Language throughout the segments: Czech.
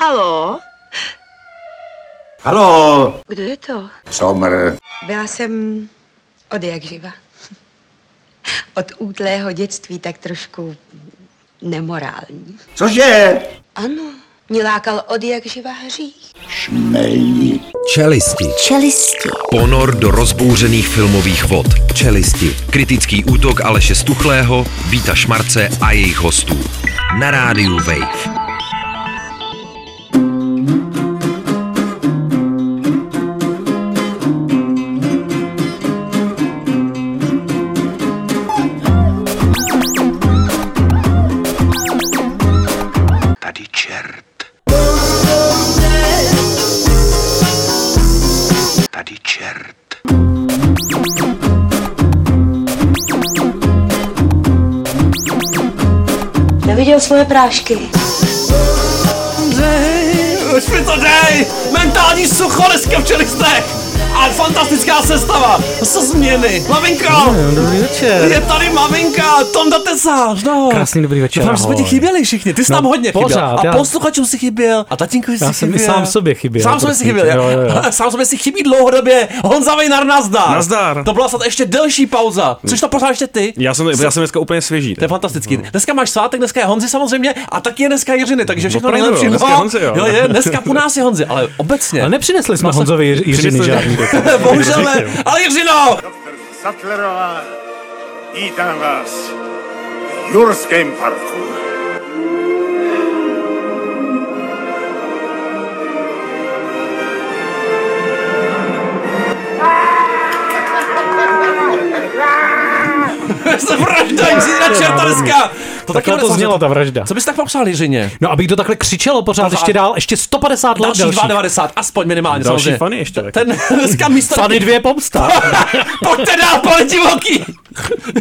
Halo? Halo, Kdo je to? Somr. Byla jsem od jak živa. Od útlého dětství tak trošku nemorální. Cože? Ano, mě lákal od jak živa hřích. Šmej. Čelisti. Čelisti. Ponor do rozbouřených filmových vod. Čelisti. Kritický útok Aleše Stuchlého, Víta Šmarce a jejich hostů. Na rádiu Wave. Svoje prášky. Dej, už mi to dej! Mentální sucho dneska v čelistech! A fantastická sestava! Co změny? Maminko! Dobrý večer. Je tady maminka! Tonda Tesář, no! Krásný dobrý večer, Doufám, že jsme ti chyběli všichni. Ty jsi No, tam hodně pořád, chyběl. A já- posluchačům si chyběl. A tatínkovi si Já chyběl. sám sobě chyběl, Sám sobě si chyběl. tě, jo, jo. Sám sobě si chybí dlouhodobě. Honza Vejnar, nazdar. Nazdar. To byla snad ještě delší pauza. Což to pořád ještě ty. Já jsem, já jsem dneska úplně svěží. To je fantastický. Dneska máš svátek, dneska je Honzi samozřejmě a taky je dneska Jiřiny, takže všechno Opravdu, nejlepší. dneska je Honzi, jo. jo, je, dneska u nás je Honzi, ale obecně. Ale nepřinesli jsme Honzovi Jiř- Jiřiny žádný. Bohužel ne, ale Jiřino! Sattlerová, vítám vás v Jurském parku. vražda, Jiřina čerta dneska! To taky Takhle to znělo, ta vražda. Co bys tak popsal Jiřině? No, abych to takhle křičelo pořád, Pořád. ještě dál, ještě 150 let Další další. 92, aspoň minimálně. Další samozřejmě. fany ještě. Ten dneska místo... Fany dvě pomsta. Pojďte dál, pane divoký!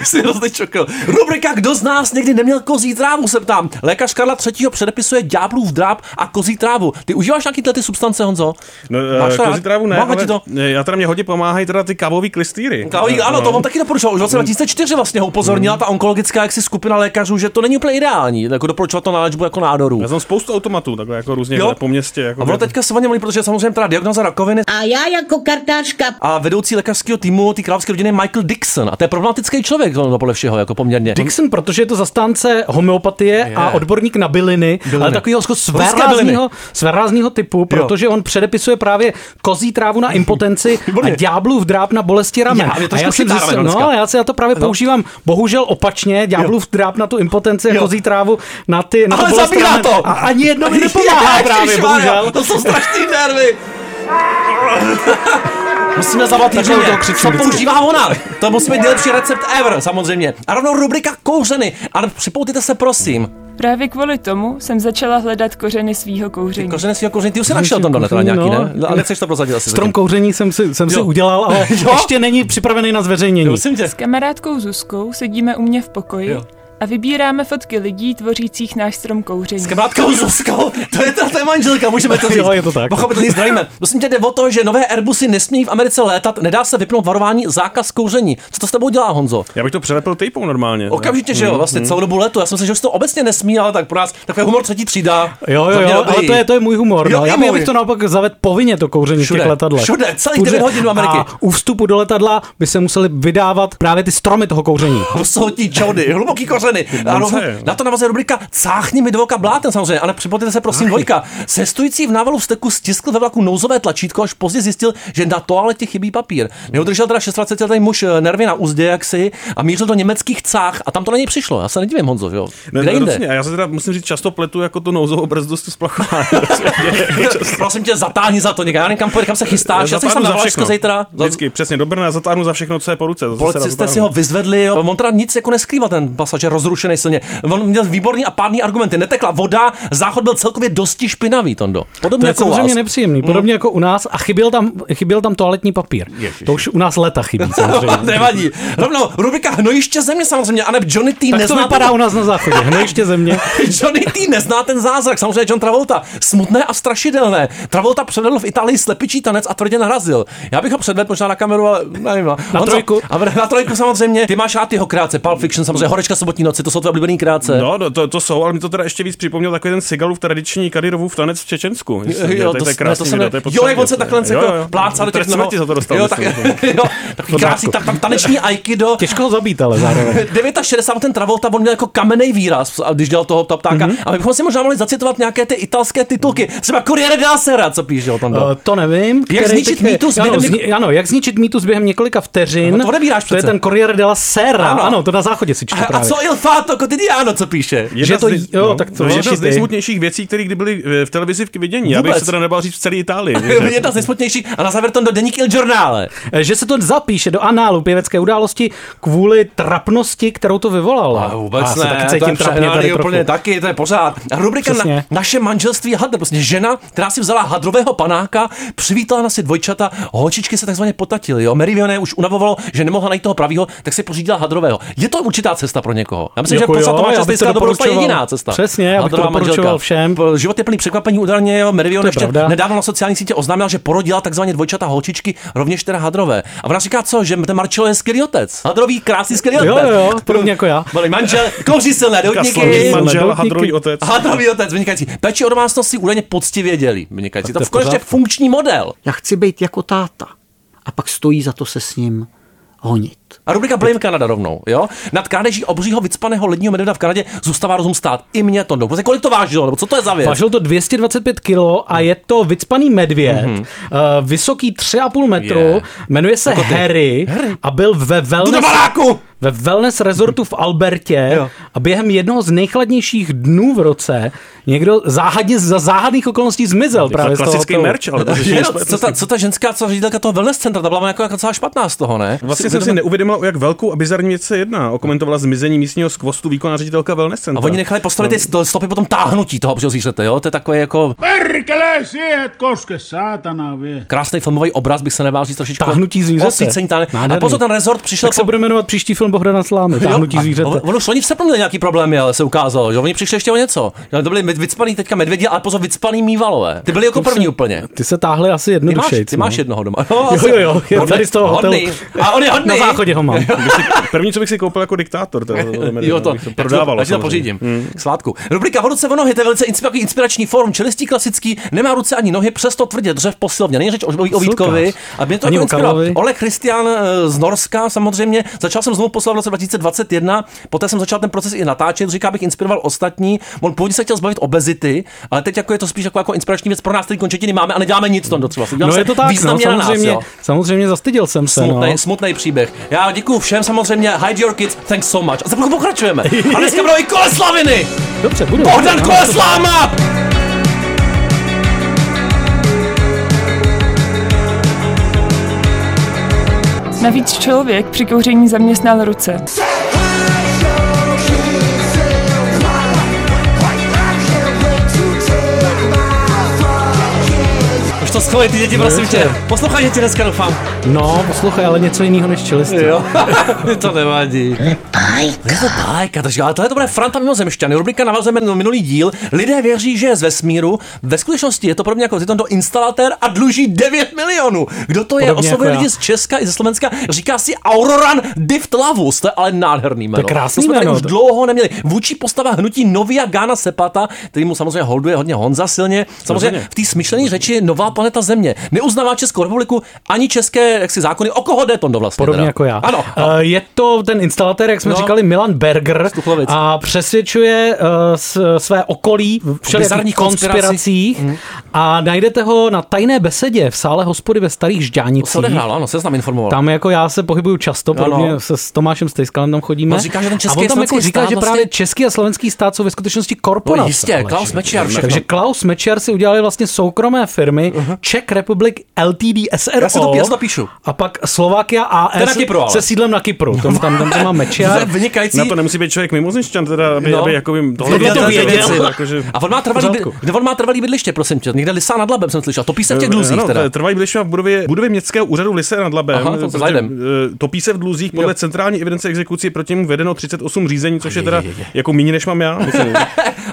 Jsi hrozně čokl. Rubrika Kdo z nás někdy neměl kozí trávu, se ptám. Lékař Karla III. předepisuje ďáblův dráp a kozí trávu. Ty užíváš nějaký ty substance, Honzo? No, Máš uh, to kozí trávu ne, ale ti to? ne, já teda mě hodně pomáhají teda ty kávový klistýry. Kávový, ano, to vám taky doporučoval. Už v roce 2004 vlastně ho upozornila ta onkologická jaksi skupina lékařů, že to není úplně ideální, jako doporučovat to na léčbu jako nádoru. Já znám spoustu automatů, takhle jako různě Jo. po městě. Jako A ono teďka se mluví, protože samozřejmě teda diagnoza rakoviny A já jako kartářka a vedoucí lékařského týmu té královské rodiny je Michael Dixon. A to je problematický člověk, no, podle všeho, jako poměrně. Dixon, protože je to zastánce homeopatie a odborník na byliny, Byliny. ale takového Ruské byliny. svéráznýho, svéráznýho typu, protože on předepisuje právě kozí trávu na impotenci a ďáblův dráp na bolesti ramen. Já, a já jsem ramen no, já si já to právě No. Používám bohužel opačně, ďáblův dráp na tu impotenci Jo. kozí trávu na ty na Ale zabírá to! A ani jedno mi nepomáhá právě, bohužel. To jsou strašný nervy. Musíme zavolat toho křičím Co používá ona? To musí být nejlepší recept ever, samozřejmě. A rovnou rubrika kouřeny. Ale připoutejte se, prosím. Právě kvůli tomu jsem začala hledat kořeny svýho kouření. Kořeny svého kouření, ty už jsi našel tam dole teda nějaký, ne? No. Ale nechceš to prozadit asi. Strom zatím. kouření jsem si, jsem si Jo. udělal, ale Jo? ještě není připravený na zveřejnění. Tě. S kamarádkou Zuzkou sedíme u mě v pokoji Jo. A vybíráme fotky lidí tvořících náš strom kouření. S kamarádkou Zuzkou, to je ta, to je manželka, můžeme to říct. Jo, je to tak. Pochopitelně zdravíme. Prosím tě, jde o to, že nové Airbusy nesmějí v Americe létat, nedá se vypnout varování zákaz kouření. Co to s tebou dělá, Honzo? Já bych to přelepil tejpou normálně. Okamžitě, že jo, vlastně celou dobu letu. Já jsem si, že už to obecně nesmí, ale tak pro nás takový humor třetí třída. Jo, jo, jo, ale to je, to je můj humor. Jo, No. Já, můj. bych to naopak zavedl povinně to kouření Všude, v těch letadlech. všude, celých devět hodin do Ameriky. A u vstupu do letadla by se museli vydávat právě ty stromy toho kouření. Husotí čoudy, hluboký kořeny. A Bonce. rovnou- na to navazuje rubrika Cáchni mi do oka blátem samozřejmě. A nepřipojte se prosím dvojka. Cestující v návalu vzteku stiskl ve vlaku nouzové tlačítko, až později zjistil, že na toaletě chybí papír. Neudržel teda 26 letý muž eh, nervy na úzdě jaksi a mířil do německých cách a tam to na něj přišlo. Já se nedivím, Honzo, jo. Ne, Kde ne, jinde? A já se teda musím říct, často pletu jako tu nouzovou brzdu s splachování. Prosím tě, zatáhni za to někam. Já nevím, kam, kam se chystáš. Já jsem tam Zatáhnu na za Valašsko všechno. zítra. Vždycky, přesně, do Brna zatáhnu za všechno, co je po ruce. to Policisté si ho vyzvedli, jo. on teda nic jako neskrývá ten pasažer rozrušený silně. On měl výborný a pádný argumenty. Netekla voda, záchod byl celkově dosti špinavý, Tondo. To Podobně je jako samozřejmě vás. nepříjemný, podobně jako u nás a chyběl tam, chyběl tam toaletní papír. To už u nás leta chybí. Nevadí. Rovnou, rubrika Hnojiště země samozřejmě, a ne Johnny T Tak to nezná vypadá ten... u nás na záchodě. Hnojiště země. Johnny T nezná ten zázrak, samozřejmě John Travolta. Smutné a strašidelné. Travolta předvedl v Itálii slepičí tanec a tvrdě narazil. Já bych ho předvedl možná na kameru, ale nevím. no. Na Honzo, trojku. A na trojku samozřejmě. Ty máš rád jeho krátce, Pulp Fiction, samozřejmě Horečka sobotní noci, to jsou tvoje oblíbený krátce. No, no to, to, jsou, ale mi to teda ještě víc připomněl takový ten Sigalův tradiční Kadyrův tanec v Čečensku. Jo, to, je ne, krásný to se video, ne, to je jo, potřeba jak on se takhle jako plácá do těch smrti za to dostal, jo, tak, jo, takový krásný, tak, tak taneční aikido. Těžko ho zabít, ale zároveň. 69 ten Travolta, on měl jako kamenný výraz, když dělal toho top ptáka. Mhm. Mm-hmm. A my bychom si možná mohli zacitovat nějaké ty italské titulky. Třeba Corriere della Sera, co píše o tom. Uh, to nevím. Jak zničit mýtus ano, během zni, ano, jak zničit mýtus během několika vteřin. No to je ten Corriere della Sera. Ano. Ano, to na záchodě si čtu a, co Il Fato Quotidiano, co píše? Jedna Že z to- nej- jo, tak to no, jedna z nejsmutnějších věcí, které kdy byly eh, v televizi v vidění. Já bych se teda nebál říct v celé Itálii. Jedna z nejsmutnějších a na závěr to do deník Il Giornale. Eh, Že se to zapíše do análu pěvecké události kvůli trapnosti, kterou to vyvolalo. A vůbec se ne, taky to cítím je trapně přehnaný tady úplně trochu. taky, to je pořád. A rubrika na, naše manželství hadr, prostě žena, která si vzala hadrového panáka, přivítala na si dvojčata, holčičky se takzvaně potatily, jo. Merivione už unavovalo, že nemohla najít toho pravýho, tak si pořídila hadrového. Je to určitá cesta pro někoho. Já myslím, Jako že jo, poslat já Tomáše bych to Stejska to byla doporučoval. jediná cesta. Přesně, já bych to doporučoval všem. Život je plný překvapení, údajně jo, je ještě pravda. nedávno na sociální sítě oznámila, že porodila takzvaně dvojčata holčičky, rovněž teda hadrové. A ona říká co, že ten Marcello je skvělý otec. Hadrový, krásný skvělý Jo, otec. jo, podobně jako já. Byli manžel, kouří silné doutníky. manžel, hadrový otec. Hadrový otec, vynikající. Péči o domácnost si údajně poctivě dělí. Vynikající. To je je konečně funkční model. Já chci být jako táta. A pak stojí za to se s ním honit. A rubrika Blame Canada rovnou, jo? Nad krádeží obřího vycpaného ledního medvěda v Kanadě zůstává rozum stát. I mě to. Prostě kolik to vážilo, nebo co to je za věc? Vážil to 225 kilo a je to vycpaný medvěd, mm-hmm. uh, vysoký 3,5 metru, Je. jmenuje se Jako. Harry, Harry? a byl ve wellness, ve wellness resortu v Albertě Jo. a během jednoho z nejchladnějších dnů v roce někdo záhadně za záhadných okolností zmizel právě z toho Klasický hotelu. merch, ale to Je, no, co, ta, co ta ženská, co ředitelka toho wellness centra, ta byla jako, jako celá špatná z toho, ne? Vlastně jsem si neuvědomil, o jak velkou a bizarní věc se jedná. Okomentovala zmizení místního skvostu výkonná ředitelka wellness A centra. oni nechali postavit ty sto- stopy potom táhnutí toho obřího zvířete, jo? To je takové jako krásný filmový obraz, bych se nebál říct trošičku. Táhnutí zvířete. A pozor, ten resort přišel Tak se bude jmenovat příští film Bohda na slámy, táhnutí a zvířete. on- Ono už oni v srpnu měli nějaký problémy, ale se ukázalo, že oni přišli ještě o něco. To byli vycpaný teďka medvědi, ale pozor, vycpaný mývalové. Ty byli jako první úplně. Ty se táhli asi Ty máš, jednodušeji. ty máš jednoho doma. No, Jo, jo, jo, tady z toho hotelu. A on je hodný. Na záchodě ho mám. Bych si- První, co bych si koupil jako diktátor, to, to, to, to, Jo, to, bych to prodával. to, samozřejmě. pořídím. K svátku. Rubrika Vodoce v nohy, to je velice inspirační, fórum, čelistý klasický, nemá ruce ani nohy, přesto tvrdě dře v posilovně. Není řeč o, Vítkovi. A mě to Ani o inspirovalo. Karlovi. Oleg Christian eh, z Norska samozřejmě. Začal jsem znovu poslat v roce 2021, poté jsem začal ten proces i natáčet, říká, abych inspiroval ostatní. On původně se chtěl zbavit obezity, ale teď jako je to spíš jako, jako inspirační věc pro nás, který končetiny máme a neděláme nic třeba. Udělám No je to tak, no, na nás, samozřejmě, jo. samozřejmě zastyděl jsem se. Smutný, No. smutný příběh. Já děkuji všem samozřejmě. Hide your kids, thanks so much. A za chvilku pokračujeme. A dneska budou i koleslaviny. Dobře, budu. Bohdan Ano, Kolesláma! Navíc člověk při kouření zaměstnal ruce. To schovej ty děti, prosím tě. Poslouchaj děti dneska, doufám. No, poslouchej, ale něco jiného než čelisty. Jo, to nevadí. Je to bajka, takže, ale tohle to bude Franta mimozemšťany. Rubrika navazujeme na minulý díl. Lidé věří, že je z vesmíru. Ve skutečnosti je to podobně jako to instalatér a dluží 9 milionů. Kdo to je? Oslovuje jako já. lidi z Česka i ze Slovenska. Říká si Auroran Dift Lavus. To je ale nádherný jméno. krásný to jsme tady jméno. už dlouho neměli. Vůči postava hnutí Novia Gana Sepata, který mu samozřejmě holduje hodně Honza silně. Samozřejmě v té smyšlené řeči Nová planeta Země. Neuznává Českou republiku ani české jaksi, zákony. O koho jde to vlastně? Podobně teda? jako já. Ano. Uh, je to ten instalatér, jak jsme No. říkali, Milan Berger Stuchlovic. a přesvědčuje uh, s, své okolí v konspiracích. konspiracích Mhm. a najdete ho na tajné besedě v sále hospody ve Starých To se Žďánicích. ano, se tam informoval. Tam jako já se pohybuju často, Ano. podobně se s Tomášem Stejskalem tam chodíme. On říká, že ten a český on tam a jako říká, že vlastně- právě český a slovenský stát jsou ve skutečnosti korporace. No jistě, Klaus Mečiar. Takže Klaus Mečiar si udělali vlastně soukromé firmy Czech Republic Ltd SRO. Já si to- já si to píšu. A pak Slovakia AS Kypru, ale. se sídlem na Kypru. Tam, tam, tam, tam má je vynikající. Na to nemusí být člověk mimozemšťan, teda, aby, No. aby jako by Tohle věděl to věděl. věci, jakože- A on má trvalý, by, kde on má trvalý bydliště, prosím tě. Někde Lisá nad Labem jsem slyšel. Topí se v těch dluzích Ano, teda. Trvají bydliště v budově, budově městského úřadu Lise nad Labem. Aha, to eh, Topí se v dluzích podle Jo. centrální evidence exekucí proti němu vedeno 38 řízení, což je teda jako méně než mám já.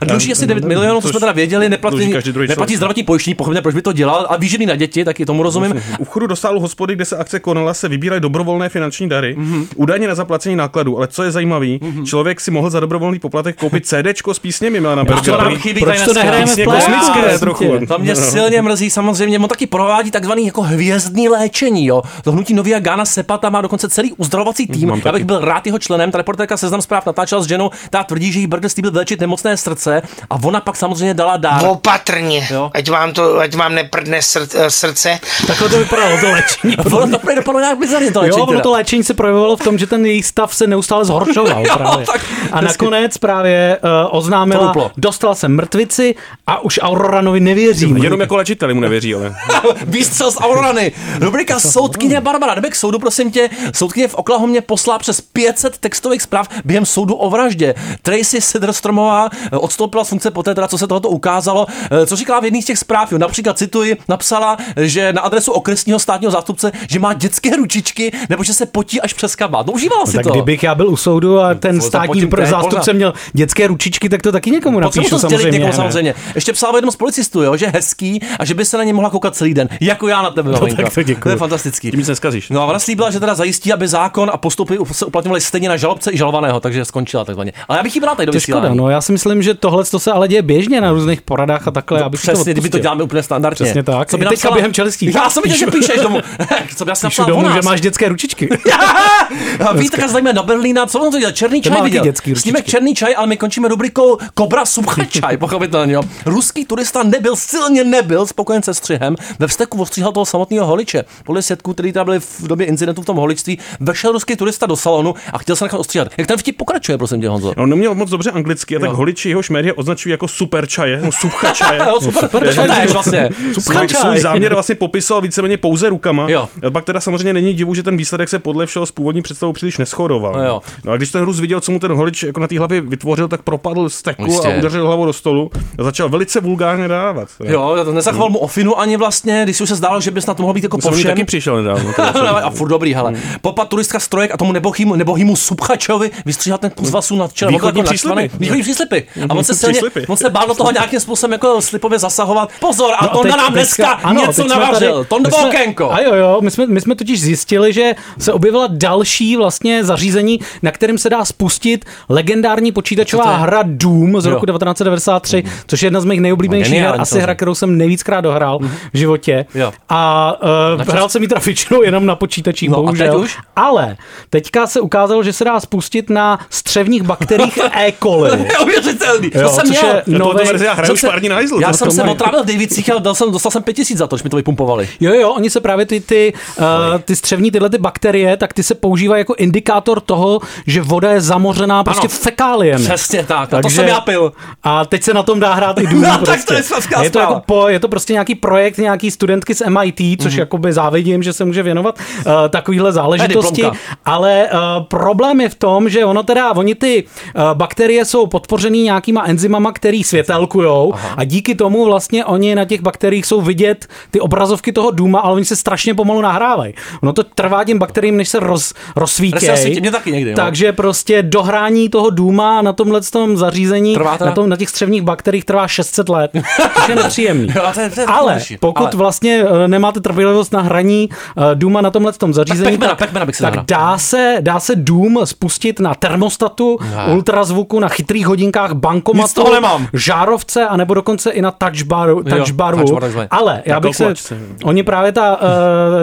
A dluží asi 9 milionů, to což jsme teda věděli, neplatí, zdravotní pojištění, pochopně, proč by to dělal. A víš, namířený na děti, taky tomu rozumím. U vchodu do sálu hospody, kde se akce konala, se vybíraly dobrovolné finanční dary, mm-hmm. údajně na zaplacení nákladů, ale co je zajímavé, mm-hmm. člověk si mohl za dobrovolný poplatek koupit CDčko s písněmi Milana To Bergera. nám chybí Proč to nehrajeme v kosmické trochu. To mě silně mrzí, samozřejmě. On taky provádí takzvaný jako hvězdný léčení. Jo. To hnutí Novia Gana Sepata má dokonce celý uzdravovací tým. Mám Já bych byl rád jeho členem. Ta reportérka seznam zpráv natáčela s ženou, ta tvrdí, že jí Burger slíbil vylečit nemocné srdce a ona pak samozřejmě dala dár. Opatrně, Jo. ať vám, to, ať vám neprdne srdce. Takhle to vypadalo to léčení. A ono to dopadlo nějak bizarně to léčení. Jo, ono to léčení se projevovalo v tom, že ten její stav se neustále zhoršoval Jo, právě. tak A nakonec právě uh, oznámila, dostala jsem mrtvici a už Auroranovi nevěřím. Jenom jako léčiteli mu nevěří, ale. Výstřel z Aurorany. Rubrika Soudkyně Barbara. Jdeme k soudu, prosím tě. Soudkyně v Oklahomě poslala přes 500 textových zpráv během soudu o vraždě. Tracy Sidrstromová eh, odstoupila z funkce poté, teda, co se tohoto ukázalo. Eh, Co říkala v jedných z těch zpráv? Jo, například cituji, napsala, že na adresu okresního státního zástupce, že má dětské ručičky, nebo že se potí až přes kabát. No, užívala si tak to. kdybych já byl u soudu a ten to státní zapotím, to pr- je zástupce měl dětské ručičky, tak to taky někomu napíšu to samozřejmě. někomu ne? samozřejmě. Ještě psal o jednom z policistů, jo, že hezký a že by se na ně mohla koukat celý den. Jako já na tebe, no, tak to děkuju. to je fantastický. Tím nic neskazíš. No a ona slíbila, že teda zajistí, aby zákon a postupy se uplatňovaly stejně na žalobce i žalovaného, takže skončila takzvaně. Ale já bych jí brala tady do To škoda, vysílání. no já si myslím, že tohle to se ale děje běžně na různých poradách a takhle, abych si to Přesně, kdyby to děláme úplně standardně. Přesně tak. Co by napsala... během čelistí. Já jsem viděl, že píšeš domů. Co by asi napsala domů, že máš dětské ručičky. A Víš, tak zajímavé na Berlína, co on to dělal? Černý čaj viděl. Snímek ručičky. černý čaj, ale my končíme rubrikou Kobra Subcha čaj, pochopitelně. Jo. Ruský turista nebyl, silně nebyl spokojen se střihem. Ve vzteku ostříhal toho samotného holiče. Podle svědků, který tam byli v době incidentu v tom holičství, vešel ruský turista do salonu a chtěl se nechat ostříhat. Jak ten vtip pokračuje, prosím tě, Honzo? No, on neměl moc dobře anglicky, a tak holiči jehož média označují jako super čaje, no subcha čaje. Jo, super, super čaj, to je vlastně. Svůj, svůj záměr vlastně popisoval víceméně pouze rukama. Jo. A pak teda samozřejmě není divu, že ten výsledek se podle všeho s původní představou příliš neschodoval. No jo. No a když ten Rus viděl, co mu ten holič jako na té hlavě vytvořil, tak propadl z Jistě. a udeřil hlavou do stolu a začal velice vulgárně dávat. Jo, to nezachoval mu ofinu ani vlastně, když už se zdálo, že by snad to mohlo být jako po všem. taky přišel nedávno. teda. a furt dobrý, hele. Popat turistka strojek a tomu nebohýmu, nebohýmu Subchačovi vystříhal ten kus vasu nad čelem. Východní příslipy. Východní příslipy. A on se silně, Příslipy. on se bál do toho nějakým způsobem jako slipově zasahovat. Pozor, a No to teď- na nám teďka- dneska ano, něco navařil. tady- To my nebo jsme- okénko. A jo, jo, my jsme, my jsme totiž zjistili, že se objevila další vlastně zařízení, na kterém se dá spustit legendární počítačová hra Doom z Jo. roku 1993, což je jedna z mých nejoblíbenějších her, asi hra, kterou jsem nejvíckrát dohrál v životě. Jo. A uh, hrál jsem ji většinou jenom na počítačích, No a teď bohužel. už? Ale teďka se ukázalo, že se dá spustit na střevních bakteriích E. coli. Neuvěřitelný. To jsem měl. je Já hraju Jsem se-. Já jsem se otrávil v Davicích, ale dal jsem, jsem 5000 za to, že mi to vypumpovali. Jo, jo, oni se právě ty, ty, uh, ty střevní tyhle ty bakterie, tak ty se používají jako indikátor toho, že voda je zamořená prostě fekáliemi. Přesně tak. A to jsem já pil. A teď se na tom dá hrát i Doom. No, tak prostě. to je je to, jako po, je to prostě nějaký projekt nějaký studentky z MIT, což mm-hmm. jakoby závidím, že se může věnovat uh, takovýhle záležitosti. Ale uh, problém je v tom, že ono teda, oni ty uh, bakterie jsou podpořený nějakýma enzymama, který světelkujou a díky tomu vlastně oni na těch bakteriích jsou vidět ty obrazovky toho Duma, ale oni se strašně pomalu nahrávají. Ono to trvá těm bakteriím, než se roz, rozsvítějí. Rozsvítí, mě taky někdy, no. Takže prostě dohrání toho Duma na tomhle tom zařízení, Trvá teda? na, tom, na těch střevních bakteriích trvá 600 let. Což je nepříjemný. To to Ale pokud Ale- vlastně eh, nemáte trpělivost na hraní eh, Duma na tomhle tom zařízení, Pac-Mana bych si tak dá se, dá se Doom spustit na termostatu, Ne. ultrazvuku, na chytrých hodinkách, bankomatu, žárovce, anebo dokonce i na touchbaru. touchbar takzvaně. Ale já Na bych se, oni právě ta, uh,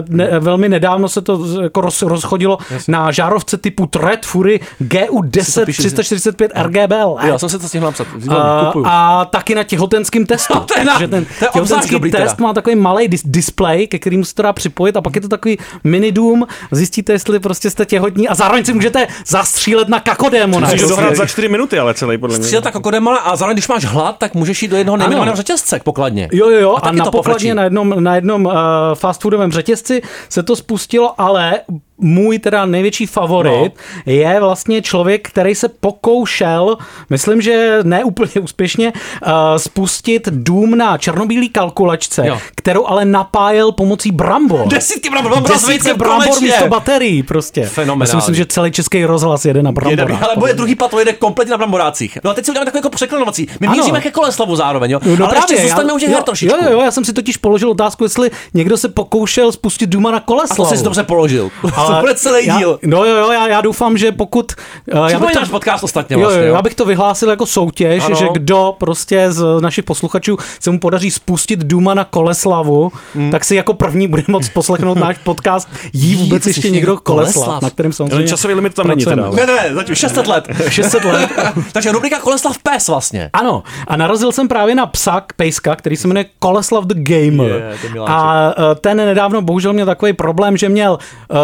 ne, velmi nedávno se to z- jako roz, rozchodilo na žárovce typu Thread Fury GU10 píše, 345 RGB LED. Já jsem se to stihl napsat. A, Kupuju. a taky na těhotenském testu. to je na- Protože ten to je těhotenský test teda. má takový malý dis- display, ke kterému se to dá připojit a pak je to takový mini dům. Zjistíte, jestli prostě jste těhotní a zároveň si můžete zastřílet na kakodémona. Musíš to Prostě. dohrát za 4 minuty, ale celý podle mě. Stříl tak kokodemala a zároveň, když máš hlad, tak můžeš jít do jednoho nejmenovaného řetězce k pokladně. Jo, jo, jo. A A, na to pokladně pofrčí. na jednom, na jednom uh, fast foodovém řetězci se to spustilo, ale můj teda největší favorit no. je vlastně člověk, který se pokoušel, myslím, že ne úplně úspěšně, uh, spustit dům na černobílý kalkulačce, Jo. kterou ale napájel pomocí brambor. Desítky brambor, Desítky brambor konečně. místo baterií prostě. Fenomenální. Já si myslím, že celý český rozhlas jede na Jeden, bramborách. ale bude druhý pat, jede kompletně na bramborácích. No a teď si uděláme takový jako překlenovací. My Ano. míříme ke koleslavu zároveň, jo. No, ale ještě zůstaneme u těch jo, trošičku. Jo, jo, já jsem si totiž položil otázku, jestli někdo se pokoušel spustit Duma na A koleslavu. to jsi dobře položil. To bude celý já, díl. No jo, jo, já, já doufám, že pokud... Uh, já bych to, podcast ostatně jo, vlastně, jo, jo. já bych to vyhlásil jako soutěž, Ano. že kdo prostě z našich posluchačů se mu podaří spustit Duma na koleslavu, Hmm. tak si jako první bude moct poslechnout náš podcast Jí vůbec Jí, ještě někdo Koleslav, Koleslav. na kterém samozřejmě... Ale časový limit tam není teda. Ne, ne, zatím 600 let. 600 let. Takže rubrika Koleslav Pes vlastně. Ano, a narazil jsem právě na psa, pejska, který se jmenuje Koleslav the Gamer. Je, a eh, ten nedávno bohužel měl takový problém, že měl,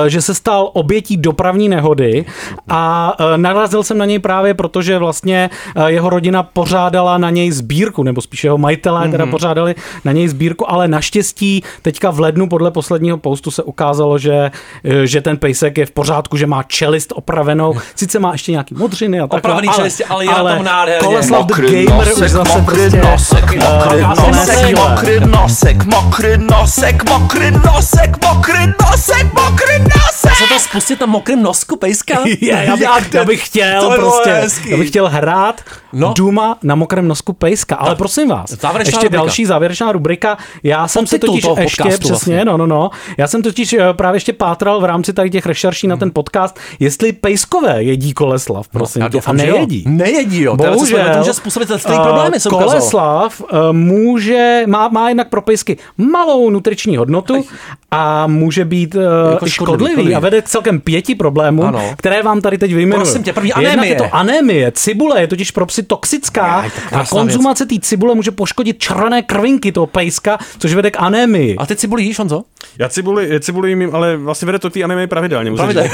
eh, že se stal obětí dopravní nehody a eh, narazil jsem na něj právě proto, že vlastně eh, jeho rodina pořádala na něj sbírku, nebo spíše jeho majitelé mm-hmm. teda pořádali na něj sbírku, ale naštěstí teďka v lednu podle posledního postu se ukázalo, že, eh, že ten pejsek je v pořádku, že má čelist opravenou, sice má ještě nějaký modřiny a tak Opravený ale je na tom nádherně. Koleslav the Mokrý Gamer už nosek, zase mokrý prostě, nosek, mokrý eh, nosek, nosek, mokrý nosek, mokrý nosek, mokrý nosek, mokrý nosek, mokrý nosek. Se to spustit na mokrém nosku pejska? Je, já, bych, Jak já bych chtěl prostě, hezký. já bych chtěl hrát No. no. Duma na mokrém nosku pejska, ale prosím vás, Závěrečná ještě rubrika. další závěrečná rubrika, já jsem se totiž ještě, podcastu přesně, vlastně. no, no, no, já jsem totiž eh, právě ještě pátral v rámci tady těch rešerší na ten podcast, jestli pejskové jedí koleslav, prosím No, tě, a doufám, jo. nejedí. Nejedí, jo. Teda se Bohužel, to může způsobit eh, problémy, se ukázalo. Koleslav eh, může, má, má jednak pro pejsky malou nutriční hodnotu a může být uh, Jako škodlivý, škodlivý, škodlivý. a vede k celkem pěti problémům, Ano. které vám tady teď vyjmenuju. Prosím tě, první Jednak anémie. je to anémie. Cibule je totiž pro psy toxická Jaj, tak a konzumace té cibule může poškodit červené krvinky toho pejska, což vede k anémii. A ty cibuli jíš, Honzo? Já cibuli, cibuli jim, ale vlastně vede to k té anime pravidelně. Pravidelně.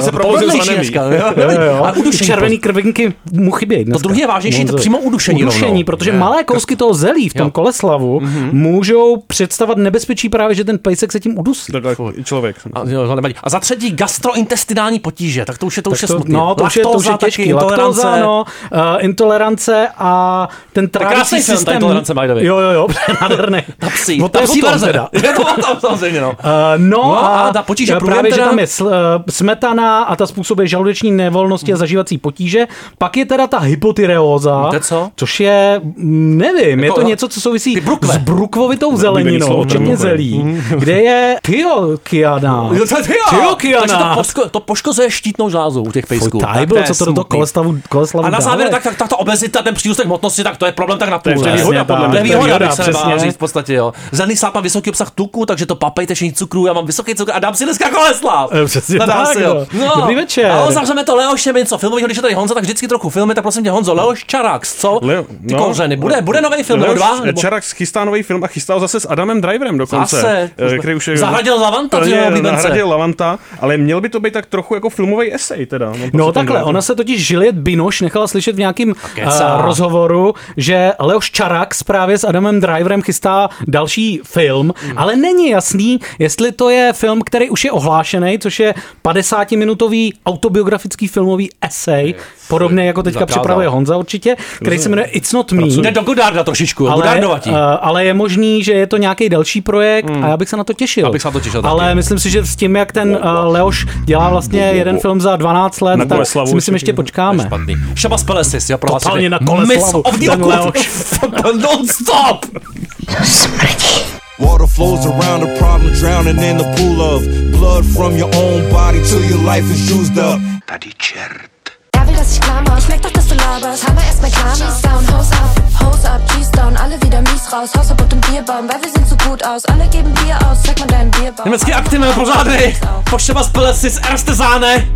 se probouzím s. A udušení. červený krvinky mu chybějí. To druhé je vážnější, to přímo udušení Udušení, protože malé kousky toho zelí v tom Jo. Mhm. koleslavu můžou představovat nebezpečí právě, že ten pejsek se tím udusí. Takhle i člověk. A, jo, nevadí. a za třetí gastrointestinální potíže, tak to už je, to už je to, smutný. no, to už je, to už je těžký. intolerance. Laktóza, no, uh, intolerance a ten krásný trávicí film, ta systém. intolerance, by the. Jo, jo, jo, nádherný. Ta psí, No, to ta je psí verze. teda. Je to tam samozřejmě, no. Uh, no, No a, a ta potíže eh, právě, že tam je sl, uh, smetana a ta způsobuje žaludeční nevolnosti a zažívací potíže. Pak je teda ta hypotyreóza, je co? což je, mm, nevím, je Jako, to no, něco, co souvisí s brukvovitou zeleninou, včetně zelí, kde je tyokiana. Jo, to je. Takže to, poško, to poškozuje štítnou žlázu u těch pejsků. Fuj, to byl, je co to do toho smutný. koleslavu, koleslavu A na závěr, tak, tak, tak ta obezita, ten přírůstek hmotnosti, tak to je problém tak na půl. je ne? výhoda, podle To mě. je To je výhoda, se říct v podstatě, jo. Zelený sáp má vysoký obsah tuku, takže to papejte všichni cukru, já mám vysoký cukr a dám si dneska koleslav. Eh, přesně tak, si, jo. no. Dobrý večer. A uzavřeme to Leošem, něco filmového, když je tady Honza, tak vždycky trochu filmy, tak prosím tě Honzo, Leoš Čarax, co? Leo, Ty kořeny, bude, bude nový film, nebo Leoš dva? Nebo... Čarak chystá nový film a chystá ho zase s Adamem Driverem dokonce. Zase. eh, Který už je, Zahradil Lavanta, tvýho oblíbence. Zahradil Lavanta, ale měl by to být tak trochu jako filmový esej teda. No, No takhle, ona se totiž Juliette Binoche nechala slyšet v nějakém uh, rozhovoru, že Leoš Čarax právě s Adamem Driverem chystá další film, Hmm. ale není jasný, jestli to je film, který už je ohlášený, což je 50-minutový autobiografický filmový esej, podobný jako teďka zakázal. připravuje Honza určitě, který se jmenuje It's Not Me. Jde do Godarda trošičku, Ale, uh, ale je možný, že je to nějaký další projekt a já bych se na to těšil. Já bych se na to těšil taky. Ale myslím si, že s tím, jak ten uh, Leoš dělá vlastně jeden film za 12 let, Na tak Koleslavu si myslím, ještě počkáme. Špatný. Šaba Pelesis, jo, prohlásil. Totálně na Koleslavu, ten Occult. Non-stop! Water flows around the problem, drowning in the pool of blood from your own body till your life is used up. Tady čert. Dass ich klar mach, schmeckt doch, dass du laberst. Hammer erst mal klar, mies down, Hose up, Hose up, Cheese down, alle wieder mies raus. Hausverbot und Bierbaum, weil wir sehen so gut aus. Alle geben Bier aus, zeig mal deinen Bierbaum. Německý aktivné pořádny. Po Šaba Pelesis, Erste Záne.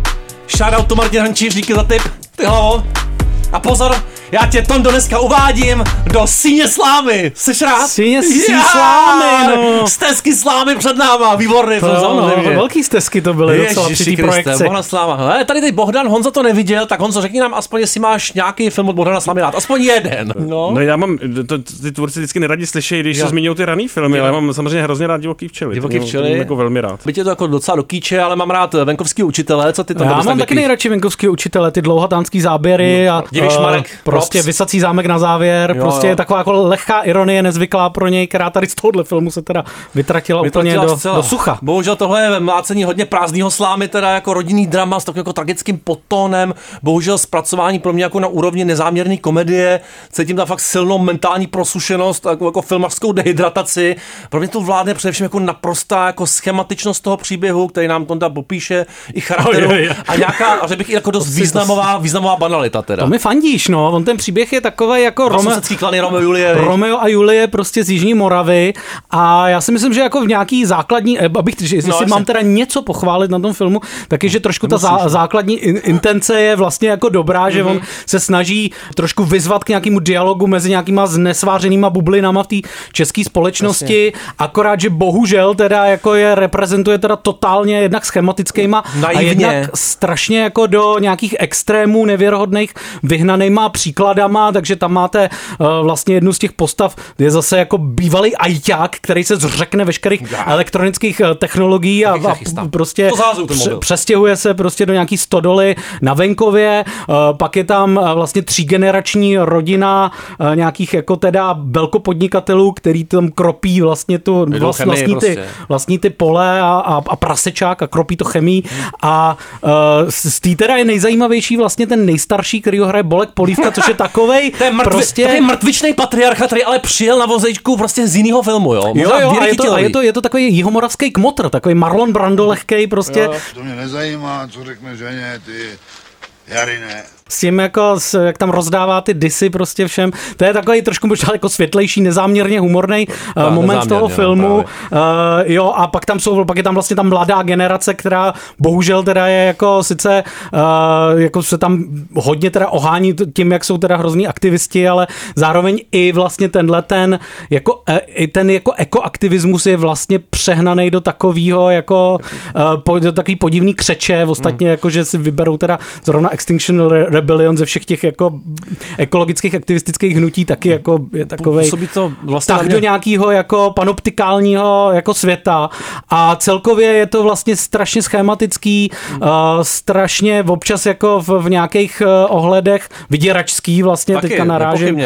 Shoutout to Martin Hančíř, díky za tip. Ty hlavo. A pozor, Já tě, Tondo, dneska uvádím do síně slámy. Jsi rád? Síně sí Já! slámy, no. Stezky slámy před náma, výborný To, film, no, velký stezky to byly docela při Ježiši té Kriste, projekci. Bohdan Sláma. Hele, tady teď Bohdan, Honza to neviděl, tak Honzo, řekni nám aspoň, jestli máš nějaký film od Bohdana Slámy rád. Aspoň jeden. No. No já mám, to, ty tvůrci vždycky neradi slyšejí, když Jo. se zmiňují ty raný filmy, Jo. ale já mám samozřejmě hrozně rád divoký včely. Divoký To včely. mám Jako velmi rád. Byť je to jako docela do kýče, ale mám rád venkovský učitele, co ty tam Já mám taky nejradši venkovský učitele, ty dlouhatánský záběry a Divíš, eh, Marek, prostě vysací zámek na závěr, Jo, prostě jo. je taková jako lehká ironie nezvyklá pro něj, která tady z tohohle filmu se teda vytratila, úplně Vytratila do, zcela. do sucha. Bohužel tohle je mlácení hodně prázdného slámy, teda jako rodinný drama s takovým jako tragickým podtónem. Bohužel zpracování pro mě jako na úrovni nezáměrné komedie. Cítím tam fakt silnou mentální prosušenost, jako, jako filmařskou dehydrataci. Pro mě to vládne především jako naprostá jako schematičnost toho příběhu, který nám Tonda popíše, i charakteru Oj, oj, oj. a nějaká, a řekl bych i jako dost významová, významová banalita teda. To mi fandíš, no, on ten příběh je takový jako Rome, klany Romeo a Julie. Romeo a Julie prostě z Jižní Moravy a já si myslím, že jako v nějaký základní, eh, abych, že jestli No, si jasně. mám teda něco pochválit na tom filmu, tak je, že trošku ta zá, základní in, intence je vlastně jako dobrá, že Mhm. on se snaží trošku vyzvat k nějakému dialogu mezi nějakýma znesvářenýma bublinama v té české společnosti, akorát, že bohužel teda jako je reprezentuje teda totálně jednak schematickýma a Naivně. jednak strašně jako do nějakých extrémů nevěrohodných vyhnanýma příkladama, takže tam máte uh, vlastně jednu z těch postav, je zase jako bývalý ajťák, který se zřekne veškerých elektronických eh, technologií a, a prostě přestěhuje se prostě do nějaký stodoly na venkově, uh, pak je tam uh, vlastně třígenerační rodina uh, nějakých jako teda velkopodnikatelů, který tam kropí vlastně tu Jdou vlast, chemii vlastní, ty, prostě. vlastní ty pole a, a, a prasečák a kropí to chemii. A uh, z z té teda je nejzajímavější vlastně ten nejstarší, který ho hraje Bolek Polívka, což je takovej To je mrtvi, prostě... takový mrtvičný patriarcha, který ale přijel na vozejčku prostě z jiného filmu, jo? Jo, Možná jo, a je to, a je to, je to takový jihomoravský kmotr, takový Marlon Brando lehkej prostě. To mě nezajímá, co řekne ženě, ty Jarine. S tím jako, s, jak tam rozdává ty disy prostě všem. To je takový trošku možná jako světlejší, nezáměrně humorný uh, moment toho nezáměrně, filmu. no, uh, jo, a pak tam jsou, pak je tam vlastně ta mladá generace, která bohužel teda je jako sice, uh, jako se tam hodně teda ohání tím, jak jsou teda hrozný aktivisti, ale zároveň i vlastně tenhle ten, jako, eh, i ten jako ekoaktivismus je vlastně přehnaný do takového jako, uh, po, do takový podivný křeče, ostatně jako, že si vyberou teda zrovna Extinction Re- Rebellion ze všech těch jako ekologických aktivistických hnutí taky jako je takovej Působí to vlastně tak mě- do nějakého jako panoptikálního jako světa a celkově je to vlastně strašně schematický, uh, strašně občas jako v, v nějakých uh, ohledech vyděračský vlastně, Taky, teďka narážím, uh,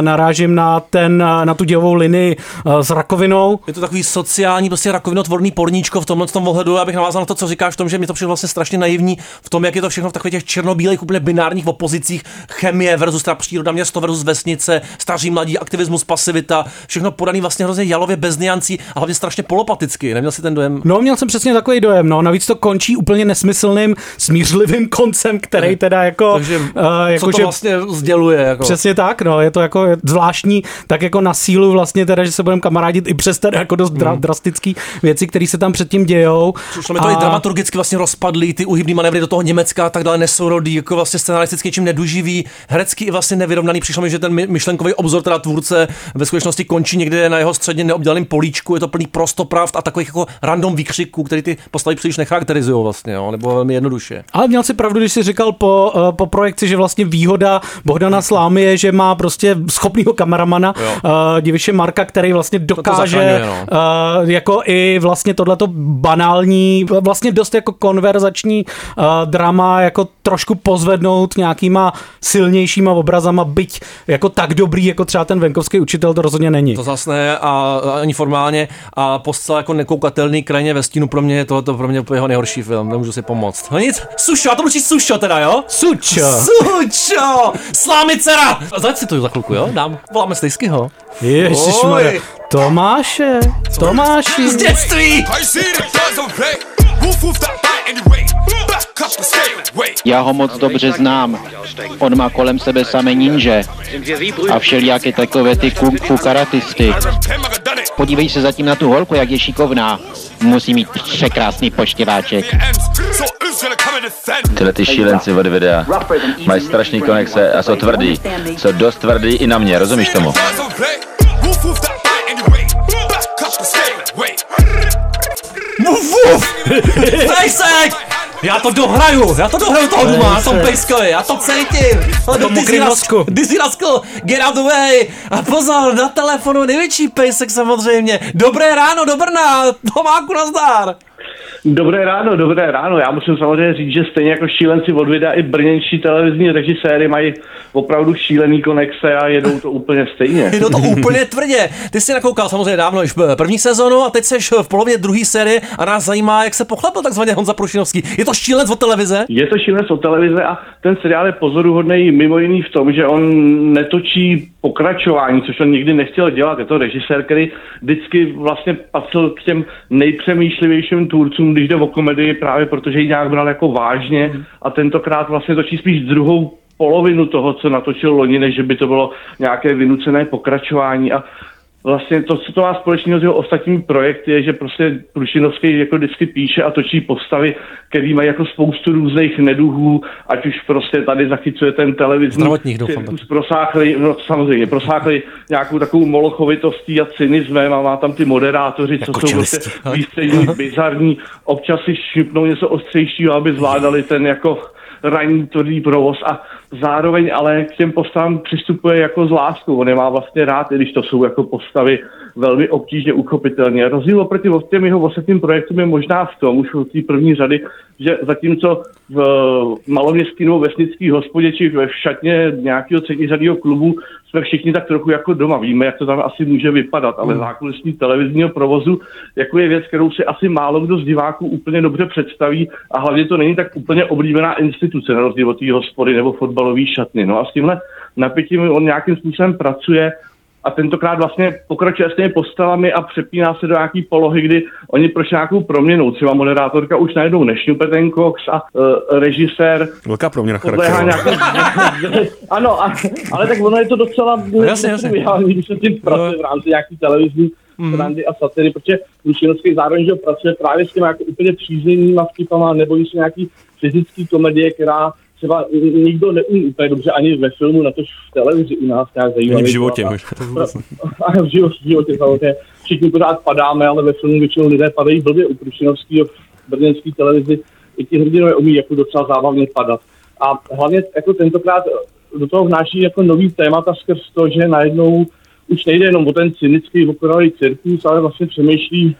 narážím na ten, uh, na tu dělovou linii uh, s rakovinou. Je to takový sociální, prostě rakovinotvorný porníčko v tomhle tom ohledu. Já bych navázal na to, co říkáš v tom, že mi to všechno vlastně strašně naivní v tom, jak je to všechno v takových těch černobílých, úplně binárních opozicích. Chemie versus teda příroda, město versus vesnice, staří mladí, aktivismus, pasivita. Všechno podaný vlastně hrozně jalově bez niancí a hlavně strašně polopaticky. Neměl si ten dojem? No, měl jsem přesně takový dojem, no. Navíc to končí úplně nesmyslným, smířlivým koncem, který teda jako... Takže uh, co jako to že- vlastně sděluje? Jako? Přesně tak, no, je to jako zvláštní, tak jako na sílu vlastně teda, že se budeme kamarádit i přes teda jako dost dra- drastický věci, které se tam předtím dějou. Přišlo mi to i dramaturgicky vlastně rozpadlý, ty uhybný manévry do toho Německa a tak dále nesourodý, jako vlastně scenaristicky něčím neduživý, herecký i vlastně nevyrovnaný. Přišlo mi, že ten my- myšlenkový obzor teda tvůrce ve skutečnosti končí někde na jeho středně neobdělaném políčku, je to plný prostopravd a takových jako random výkřiků, který ty postavy příliš necharakterizují vlastně, jo, nebo velmi jednoduše. Ale měl si pravdu, když jsi říkal po, eh, po projekci, že vlastně výhoda Bohdana Slámy je, že má prostě schopného kameramana, uh, Diviše Marka, který vlastně dokáže no. uh, jako i vlastně tohleto banální, vlastně dost jako konverzační uh, drama, jako trošku pozvednout nějakýma silnějšíma obrazama, byť jako tak dobrý, jako třeba ten venkovský učitel, to rozhodně není. To zase ne a, ani formálně a postel jako nekoukatelný krajně ve stínu pro mě je tohle pro mě jeho nejhorší film, nemůžu si pomoct. No nic, Sušo, a to mlučí Sušo teda, jo? Sučo. Sučo, slámy dcera. Zať si to za chvilku, jo? Dám, voláme Stejskyho. Ježišmarja. Tomáše, Tomáši. Z dětství. Já ho moc dobře znám. On má kolem sebe samé ninja a všelijaké takové ty kung fu karatisty. Podívej se zatím na tu holku, jak je šikovná. Musí mít překrásný poštěváček. Tyhle ty šílenci od videa mají strašný konexe a jsou tvrdý. Jsou dost tvrdý i na mě, rozumíš tomu? Wuf, wuf! Pejsek! Já to dohraju, já to dohraju toho duma, na tom pejskovi, já to cítím. Ale tom ty jsi mokrým ras- nosku. Ty jsi get out the way. A pozor, na telefonu největší pejsek samozřejmě. Dobré ráno do Brna, Tomáku nazdar. Dobré ráno, dobré ráno. Já musím samozřejmě říct, že stejně jako šílenci od videa i brněnští televizní režiséry mají opravdu šílený konexe a jedou to úplně stejně. Je to úplně tvrdě. Ty jsi nakoukal samozřejmě dávno již první sezonu a teď jsi v polovině druhé série a nás zajímá, jak se pochlepil takzvaně Honza Prušinovský. Je to šílenec od televize? Je to šílenec od televize a ten seriál je pozoruhodný mimo jiný v tom, že on netočí pokračování, což on nikdy nechtěl dělat. Je to režisér, který vždycky vlastně patřil k těm nejpřemýšlivějším tvůrcům, když jde o komedii, právě protože ji nějak bral jako vážně a tentokrát vlastně točí spíš druhou polovinu toho, co natočil loni, než by to bylo nějaké vynucené pokračování. A Vlastně to, co to má společného s jeho ostatními projekty, je, že prostě Prušinovský jako vždycky píše a točí postavy, který mají jako spoustu různých neduhů, ať už prostě tady zachycuje ten televizní Zdravotních, doufám, prosáchli, no samozřejmě, prosáchli nějakou takovou molochovitostí a cynismem a má tam ty moderátoři, co jsou prostě výstřední, bizarní, občas si šipnou něco ostřejšího, aby zvládali ten jako ranní tvrdý provoz a zároveň ale k těm postavám přistupuje jako s láskou. On je má vlastně rád, i když to jsou jako postavy velmi obtížně uchopitelné. Rozdíl oproti těm jeho ostatním projektům je možná v tom, už od té první řady, že zatímco v maloměstský nebo vesnický hospodě či ve šatně nějakého třetí klubu jsme všichni tak trochu jako doma. Víme, jak to tam asi může vypadat, ale Mm. zákulisní televizního provozu jako je věc, kterou si asi málo kdo z diváků úplně dobře představí a hlavně to není tak úplně oblíbená instituce na rozdíl od té hospody nebo fotbalové šatny. No a s tímhle napětím on nějakým způsobem pracuje a tentokrát vlastně pokračuje s těmi postavami a přepíná se do nějaký polohy, kdy oni prošli nějakou proměnou. Třeba moderátorka už najednou nešňupe ten koks a uh, režisér Velká proměna podléhá charakteru. nějakým... ano, a, ale tak ono je to docela jasně, jasně. netriviální, když se tím pracuje v rámci nějaký televizní srandy a satiry, protože Lušinovský zároveň že pracuje právě s těmi jako úplně příznivýma vtipama, nebojí se nějaký fyzický komedie, která třeba nikdo neumí úplně dobře ani ve filmu, na to v televizi u nás nějak zajímavý. Ani v životě. A, a v životě, v životě samozřejmě. Všichni pořád padáme, ale ve filmu většinou lidé padají blbě u Prušinovského v brněnské televizi. I ti hrdinové umí jako docela zábavně padat. A hlavně jako tentokrát do toho vnáší jako nový témata skrz to, že najednou už nejde jenom o ten cynický okoravý cirkus, ale vlastně přemýšlí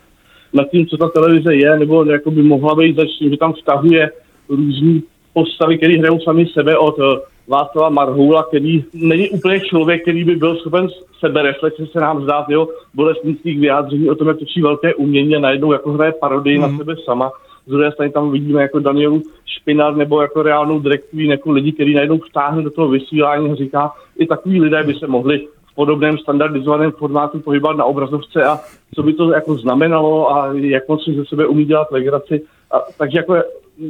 nad tím, co ta televize je, nebo jako by mohla být začít, že tam vztahuje různý postavy, které hrajou sami sebe od eh, Václava Marhoula, který není úplně člověk, který by byl schopen sebereflexe, se nám zdá v jeho bolestnických vyjádření o tom, jak točí velké umění a najednou jako hraje parodii mm. na sebe sama. Z druhé strany tam vidíme jako Danielu Špinar nebo jako reálnou drag queen, jako lidi, který najednou vtáhne do toho vysílání a říká, i takový lidé by se mohli v podobném standardizovaném formátu pohybovat na obrazovce a co by to jako znamenalo a jak moc si ze sebe umí dělat legraci. A, takže jako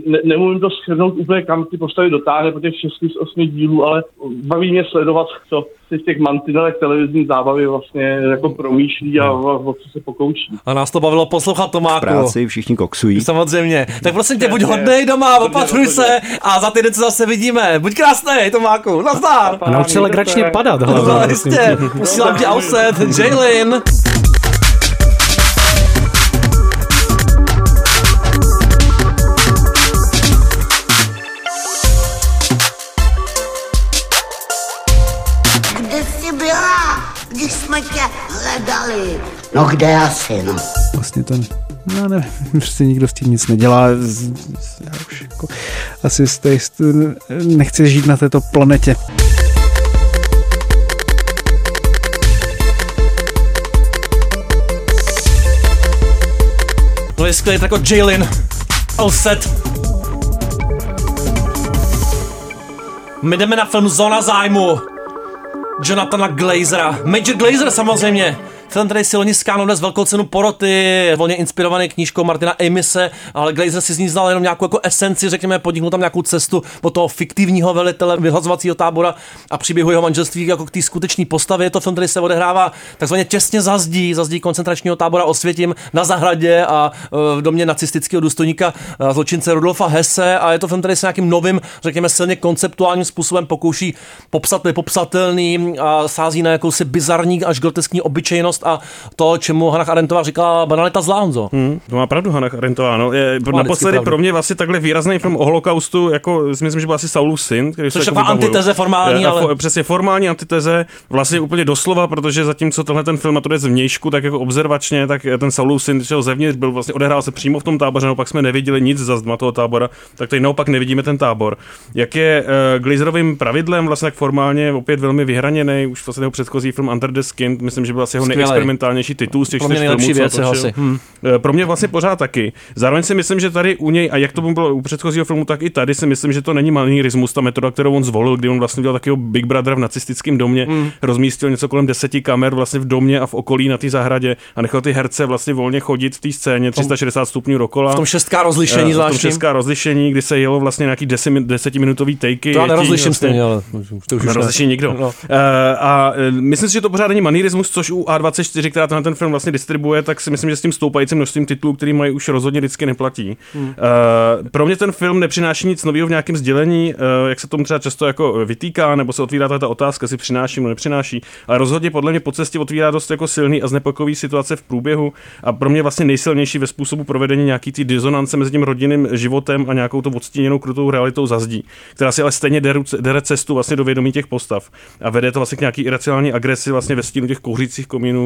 ne, nemůžu to shrnout úplně, kam ty postavy dotáhne po těch 6 z 8 dílů, ale baví mě sledovat, co si v těch mantinelech televizní zábavy vlastně jako promýšlí a, a o co se pokouší. A nás to bavilo poslouchat Tomáku. práci všichni koksují. Samozřejmě. Tak prosím tě, buď hodnej doma, opatruj se a za týden se zase vidíme. Buď krásný, Tomáku. Nazdar. A nauč se legračně padat. hlavně, No, jistě. tě. Posílám ti outset, Jaylin. No kde asi, no. Vlastně to, no nevím, prostě nikdo s tím nic nedělá. Já už jako, asi z té, z- nechci žít na této planetě. No je skvělý, tak jako Jaylin. Outset. My jdeme na film Zóna zájmu. Jonathana Glazera. Major Glazer samozřejmě. Film, který si loni skánul s velkou cenu poroty, volně inspirovaný knížkou Martina Amise, ale Glazer si z ní znal jenom nějakou jako esenci, řekněme, podniknul tam nějakou cestu od toho fiktivního velitele vyhlazovacího tábora a příběhu jeho manželství jako k té skutečné postavě. Je to film, který se odehrává takzvaně těsně za zdí, za zdí koncentračního tábora Osvětím na zahradě a e, v domě nacistického důstojníka e, zločince Rudolfa Hesse a je to film, který se nějakým novým, řekněme, silně konceptuálním způsobem pokouší popsat nepopsatelný a sází na jakousi bizarní až groteskní obyčejnost a to, čemu Hannah Arendtová říkala banalita zlá, Honzo. Hmm, to má pravdu Hannah Arendtová. No. Je, naposledy pro mě vlastně takhle výrazný film o holokaustu, jako si myslím, že byl asi Saulův syn. Který Což je jako antiteze formální, Eh, a ale- fo- Přesně formální antiteze, vlastně úplně doslova, protože zatímco tenhle ten film, a to je zvnějšku, tak jako observačně, tak ten Saulův syn šel zevnitř, byl vlastně odehrál se přímo v tom táboře, naopak jsme neviděli nic za zdma toho tábora, tak tady naopak nevidíme ten tábor. Jak je uh, Glazerovým pravidlem, vlastně tak formálně opět velmi vyhraněný, už vlastně jeho předchozí film Under the Skin, myslím, že byl asi jeho Skvělej. Nejexperimentálnější titul z těch Pro mě nejlepší filmů, věc, co jeho natočil. asi. Hm. Eh, Pro mě vlastně pořád taky. Zároveň si myslím, že tady u něj, a jak to bylo u předchozího filmu, tak i tady si myslím, že to není manirismus, ta metoda, kterou on zvolil, kdy on vlastně dělal takového Big Brother v nacistickém domě, Mm. rozmístil něco kolem deseti kamer vlastně v domě a v okolí na té zahradě a nechal ty herce vlastně volně chodit v té scéně 360 stupňů dokola. V tom 6K rozlišení Eh, V tom. 6K rozlišení, kdy se jelo vlastně nějaký desimi- desetiminutový takey. To já nerozliším vlastně, stejně, ale to už. Nerozliší nikdo. No. Eh, a myslím si, že to pořád není manirismus, což u A24, která tenhle ten film vlastně distribuje, tak si myslím, že s tím stoupajícím množstvím titulů, který mají už rozhodně vždycky neplatí. Hmm. Eh, pro mě ten film nepřináší nic nového v nějakém sdělení, eh, jak se tomu třeba často jako vytýká, nebo se otvírá ta- otázka, jestli přináší nebo nepřináší, ale rozhodně podle mě po cestě otvírá dost jako silný a znepokojivý situace v průběhu a pro mě vlastně nejsilnější ve způsobu provedení nějaký ty disonance mezi tím rodinným životem a nějakou to odstíněnou krutou realitou zazdí, která si ale stejně deru, dere cestu vlastně do vědomí těch postav a vede to vlastně k nějaký iracionální agresi vlastně ve stínu těch kouřících komínů uh,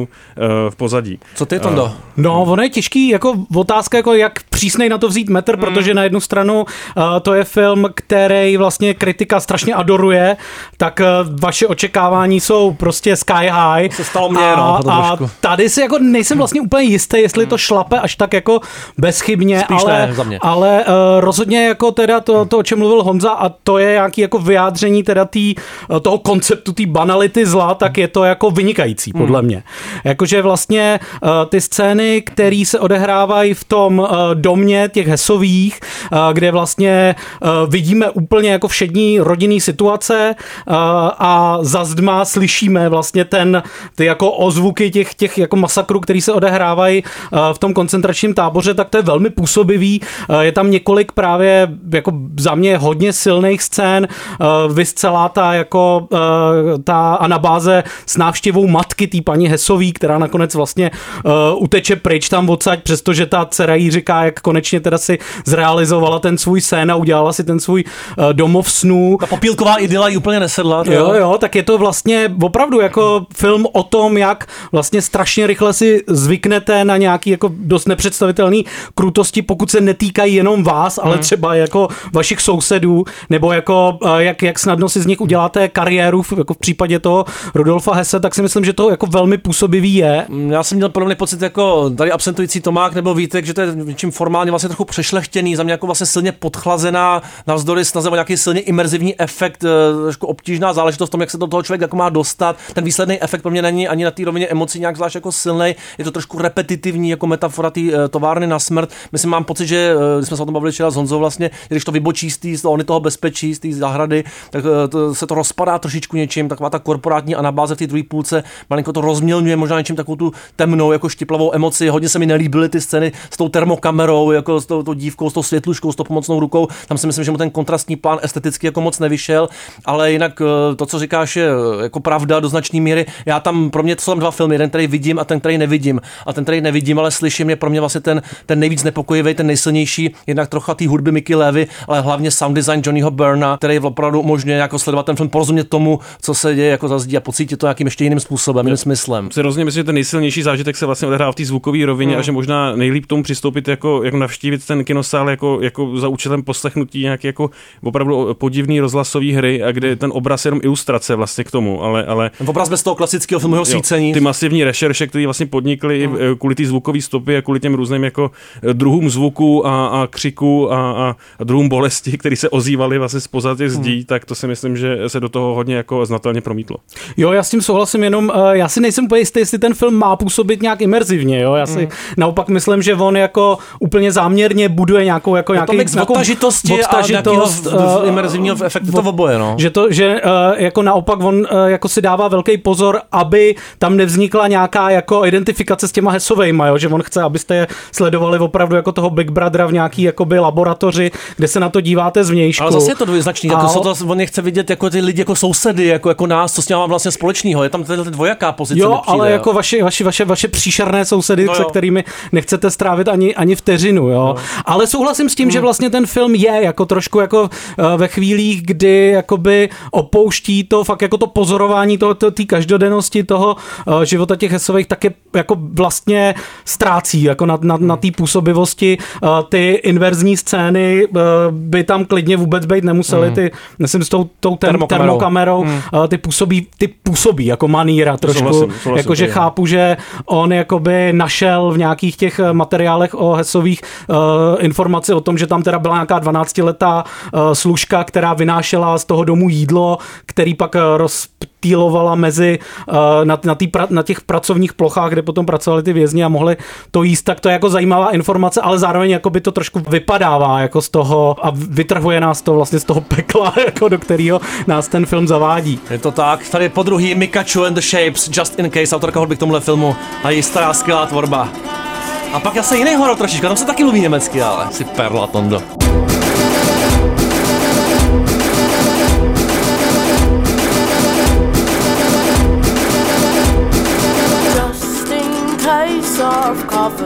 v pozadí. Co ty, Tondo? No, ono je těžký, jako otázka, jako jak přísnej na to vzít metr, Hmm. protože na jednu stranu uh, to je film, který vlastně kritika strašně adoruje, tak uh, vaše očekávání jsou prostě sky high. Se stalo mně, a, no, to a tady si jako nejsem vlastně úplně jistý, jestli to šlape až tak jako bezchybně, Spíš ale, ne, za mě. ale uh, rozhodně jako teda to, to, o čem mluvil Honza a to je nějaký jako vyjádření teda tý, toho konceptu té banality zla, tak je to jako vynikající podle Hmm. mě. Jakože vlastně uh, ty scény, které se odehrávají v tom uh, domě těch hesových, uh, kde vlastně uh, vidíme úplně jako všední rodinný situace uh, a za zdma slyšíme vlastně ten, ty jako ozvuky těch, těch jako masakrů, který se odehrávají v tom koncentračním táboře, tak to je velmi působivý. Je tam několik právě jako za mě hodně silných scén, vys celá ta jako ta anabáze s návštěvou matky té paní Hesový, která nakonec vlastně uteče pryč tam odsaď, přestože ta dcera jí říká, jak konečně teda si zrealizovala ten svůj sen a udělala si ten svůj uh, domov snů. Ta popílková idyla jí úplně nesedla. to Jo, jo, tak je to vlastně opravdu jako film o tom, jak vlastně strašně rychle si zvyknete na nějaký jako dost nepředstavitelný krutosti, pokud se netýkají jenom vás, ale Hmm. třeba jako vašich sousedů, nebo jako eh, jak, jak snadno si z nich uděláte kariéru, v- jako v případě toho Rudolfa Hesse, tak si myslím, že to jako velmi působivý je. Já jsem měl podobný pocit jako tady absentující Tomák nebo Vítek, že to je něčím formálně vlastně trochu přešlechtěný, za mě jako vlastně silně podchlazená, navzdory snaze o nějaký silně imerzivní efekt, eh, trošku obtížná záležitost v tom, jak se do toho člověk jako má dostat. Ten výsledný efekt pro mě není ani na té rovině emocí nějak zvlášť jako silný, je to trošku repetitivní jako metafora té eh, továrny na smrt. Myslím, mám pocit, že eh, když jsme se o tom bavili včera s Honzou vlastně, když to vybočí z té ony toho bezpečí, z té zahrady, tak to, se to rozpadá trošičku něčím, taková ta korporátní anabáze v té druhé půlce, malinko to rozmělňuje možná něčím takovou tu temnou, jako štiplavou emoci. Hodně se mi nelíbily ty scény s tou termokamerou, jako s tou, tou dívkou, s tou světluškou, s tou pomocnou rukou. Tam si myslím, že mu ten kontrastní plán esteticky jako moc nevyšel, ale jinak eh, to, co říkáš, je eh, jako pravda do značné míry. Já tam pro mě to jsou tam dva filmy, jeden, který vidím a ten, který nevidím. A ten, který nevidím, ale slyším, je pro mě vlastně ten, ten nejvíc nepokojivý, ten nejsilnější, jednak trocha té hudby Mickey Levy, ale hlavně sound design Johnnyho Burna, který opravdu umožňuje jako sledovat ten film, porozumět tomu, co se děje jako za zdí a pocítit to nějakým ještě jiným způsobem, jiným smyslem. Si rozhodně myslím, že ten nejsilnější zážitek se vlastně odehrává v té zvukové rovině Hmm. a že možná nejlíp tomu přistoupit jako, jako navštívit ten kinosál jako, jako za účelem poslechnutí nějaké jako opravdu podivný rozhlasové hry a kde ten obraz je jenom ilustrace vlastně k tomu, ale, ale Obraz bez toho klasického filmového svícení. Ty masivní rešerše, které vlastně podnikly Hmm. hmm. kvůli té zvukové stopy a kvůli těm různým jako eh, druhům zvuku a, a křiku a, a, a druhům bolesti, které se ozývaly vlastně spoza těch zdí, hmm. tak to si myslím, že se do toho hodně jako znatelně promítlo. Jo, já s tím souhlasím, jenom uh, já si nejsem jistý, jestli ten film má působit nějak imerzivně. Jo? Já si Mm. naopak myslím, že on jako úplně záměrně buduje nějakou jako nějaký, mix nějakou odtažitosti a nějakého v- v- imerzivního efektu, to oboje, no. Že to, že uh, jako naopak on uh, jako si dává velký pozor, aby tam nevznikla nějaká jako identifikace s těma hesovejma, jo? že on chce, abyste je sledovali opravdu jako toho Big Brothera v nějaký jakoby laboratoři, kde se na to díváte zvnějšku. Ale zase je to dvojznačný, A jako jsou on- to, on je chce vidět jako ty lidi jako sousedy, jako, jako nás, co s ním má vlastně společného. Je tam tato dvojaká pozice. Jo, přijde, ale jako vaše, vaše, vaše, vaše příšerné sousedy, No se jo. kterými nechcete strávit ani, ani vteřinu, jo. No. Ale souhlasím s tím, Hmm. že vlastně ten film je jako trošku jako eh, ve chvílích, kdy jakoby opouští to fakt jako to pozorování toho, to, té každodennosti toho eh, života těch hesových, tak je jako vlastně ztrácí jako na, na, na té působivosti. Eh, Ty inverzní scény by tam klidně vůbec být nemusely, Hmm. ty, myslím, s tou, tou ter, Termokamerou. termokamerou, Hmm. ty působí, ty působí jako maníra trošku, Souhlasím, souhlasím, jakože je. chápu, že on jakoby našel v nějakých těch materiálech o Hesových uh, informaci o tom, že tam teda byla nějaká 12-letá uh, služka, která vynášela z toho domu jídlo, který pak uh, rozptýlovala mezi uh, na, na, tý na těch pracovních plochách, kde potom pracovali ty vězni a mohli to jíst, tak to je jako zajímavá informace, ale zároveň jako by to trošku vypadává jako z toho a vytrhuje nás to vlastně z toho pekla, jako do kterého nás ten film zavádí. Je to tak, tady po druhý Mikachu and the Shapes, Just in Case, autorka hudby k tomuhle filmu a její stará skvělá tvorba. A pak zase jiný horor trošičku, tam se taky mluví německy, ale si perla Tondo.